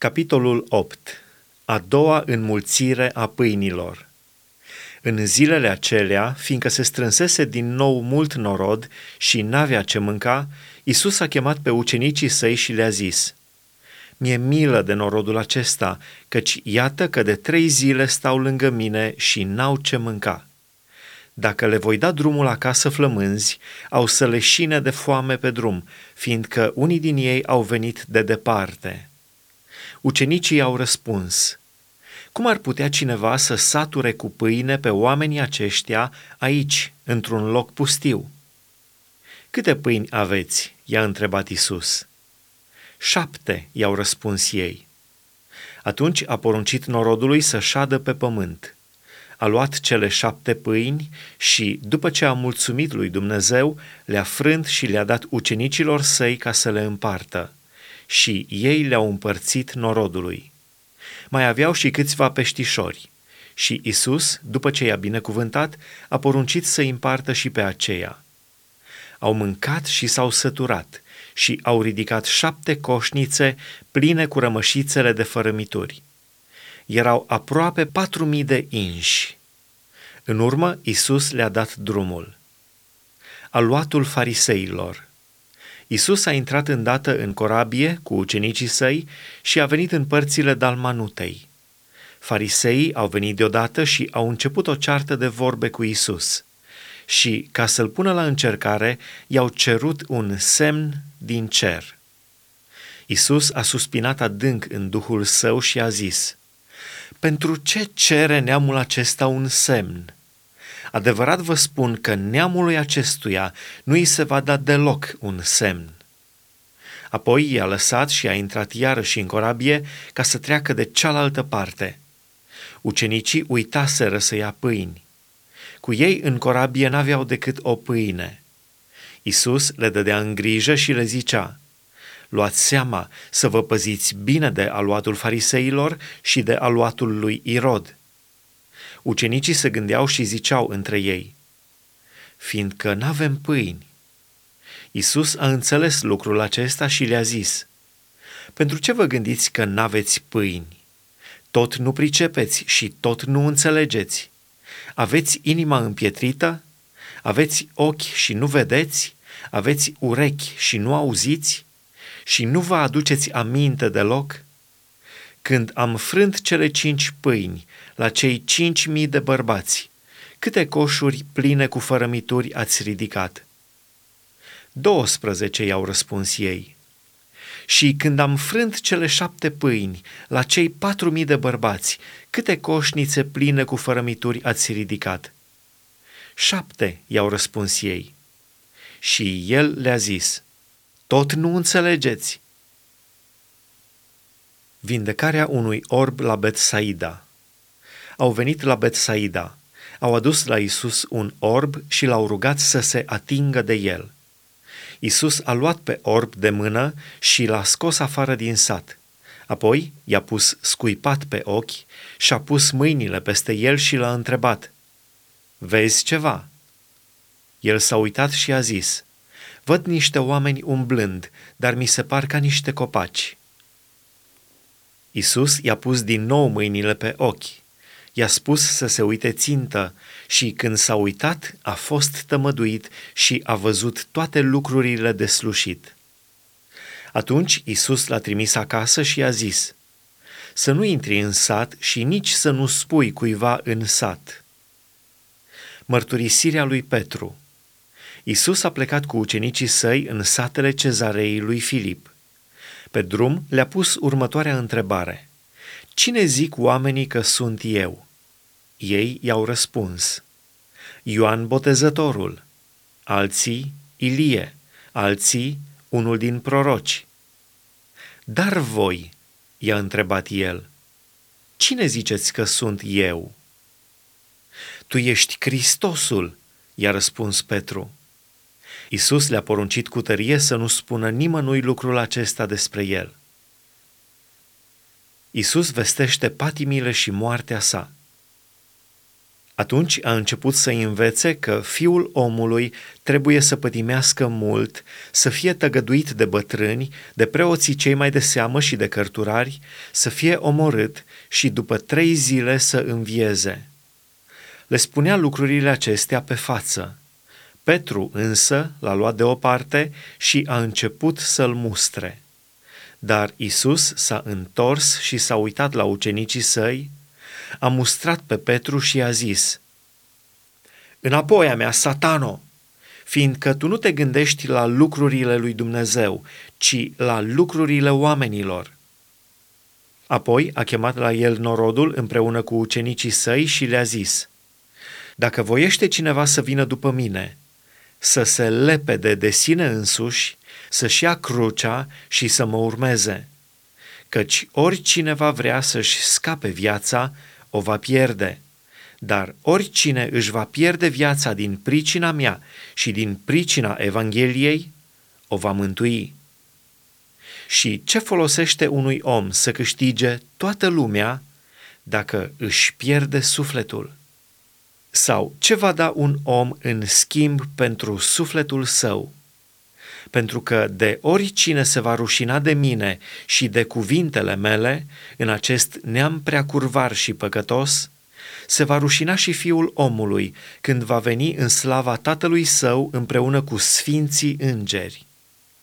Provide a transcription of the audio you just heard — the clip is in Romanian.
Capitolul 8. A doua înmulțire a pâinilor. În zilele acelea, fiindcă se strânsese din nou mult norod și n-avea ce mânca, Isus a chemat pe ucenicii săi și le-a zis, Mie milă de norodul acesta, căci iată că de trei zile stau lângă mine și n-au ce mânca. Dacă le voi da drumul acasă flămânzi, au să leșine de foame pe drum, fiindcă unii din ei au venit de departe.” Ucenicii au răspuns, Cum ar putea cineva să sature cu pâine pe oamenii aceștia aici, într-un loc pustiu? Câte pâini aveți? i-a întrebat Isus. Șapte, i-au răspuns ei. Atunci a poruncit norodului să șadă pe pământ. A luat cele șapte pâini și, după ce a mulțumit lui Dumnezeu, le-a frânt și le-a dat ucenicilor săi ca să le împartă și ei le-au împărțit norodului. Mai aveau și câțiva peștișori și Isus, după ce i-a binecuvântat, a poruncit să împartă și pe aceea. Au mâncat și s-au săturat și au ridicat șapte coșnițe pline cu rămășițele de fărămituri. Erau aproape patru mii de inși. În urmă, Isus le-a dat drumul. Aluatul fariseilor – Isus a intrat îndată în corabie cu ucenicii săi și a venit în părțile Dalmanutei. Fariseii au venit deodată și au început o ceartă de vorbe cu Isus. Și, ca să-l pună la încercare, i-au cerut un semn din cer. Isus a suspinat adânc în duhul său și a zis, Pentru ce cere neamul acesta un semn?" Adevărat vă spun că neamului acestuia nu îi se va da deloc un semn. Apoi i-a lăsat și a intrat iarăși în corabie ca să treacă de cealaltă parte. Ucenicii uitaseră să ia pâini. Cu ei în corabie n-aveau decât o pâine. Isus le dădea în grijă și le zicea, Luați seama să vă păziți bine de aluatul fariseilor și de aluatul lui Irod – Ucenicii se gândeau și ziceau între ei, fiindcă n-avem pâini. Isus a înțeles lucrul acesta și le-a zis, pentru ce vă gândiți că n-aveți pâini? Tot nu pricepeți și tot nu înțelegeți. Aveți inima împietrită? Aveți ochi și nu vedeți? Aveți urechi și nu auziți? Și nu vă aduceți aminte deloc? când am frânt cele cinci pâini la cei cinci mii de bărbați, câte coșuri pline cu fărămituri ați ridicat? 12 i-au răspuns ei. Și când am frânt cele șapte pâini la cei patru mii de bărbați, câte coșnițe pline cu fărămituri ați ridicat? Șapte, i-au răspuns ei. Și el le-a zis, tot nu înțelegeți. Vindecarea unui orb la Betsaida. Au venit la Betsaida, au adus la Isus un orb și l-au rugat să se atingă de el. Isus a luat pe orb de mână și l-a scos afară din sat. Apoi i-a pus scuipat pe ochi și-a pus mâinile peste el și l-a întrebat, Vezi ceva?" El s-a uitat și a zis, Văd niște oameni umblând, dar mi se par ca niște copaci. Isus i-a pus din nou mâinile pe ochi, i-a spus să se uite țintă și când s-a uitat a fost tămăduit și a văzut toate lucrurile de slușit. Atunci Isus l-a trimis acasă și a zis, să nu intri în sat și nici să nu spui cuiva în sat. Mărturisirea lui Petru Isus a plecat cu ucenicii săi în satele cezarei lui Filip. Pe drum le-a pus următoarea întrebare. Cine zic oamenii că sunt eu? Ei i-au răspuns. Ioan Botezătorul, alții Ilie, alții unul din proroci. Dar voi, i-a întrebat el, cine ziceți că sunt eu? Tu ești Hristosul, i-a răspuns Petru. Isus le-a poruncit cu tărie să nu spună nimănui lucrul acesta despre el. Isus vestește patimile și moartea sa. Atunci a început să învețe că fiul omului trebuie să pătimească mult, să fie tăgăduit de bătrâni, de preoții cei mai de seamă și de cărturari, să fie omorât și după trei zile să învieze. Le spunea lucrurile acestea pe față. Petru însă l-a luat deoparte și a început să-l mustre. Dar Isus s-a întors și s-a uitat la ucenicii săi, a mustrat pe Petru și a zis, Înapoi a mea, satano, fiindcă tu nu te gândești la lucrurile lui Dumnezeu, ci la lucrurile oamenilor. Apoi a chemat la el norodul împreună cu ucenicii săi și le-a zis, Dacă voiește cineva să vină după mine, să se lepede de sine însuși, să-și ia crucea și să mă urmeze. Căci oricine va vrea să-și scape viața, o va pierde. Dar oricine își va pierde viața din pricina mea și din pricina Evangheliei, o va mântui. Și ce folosește unui om să câștige toată lumea dacă își pierde sufletul? Sau ce va da un om în schimb pentru sufletul său? Pentru că de oricine se va rușina de mine și de cuvintele mele, în acest neam prea curvar și păcătos, se va rușina și fiul omului când va veni în slava tatălui său împreună cu sfinții îngeri.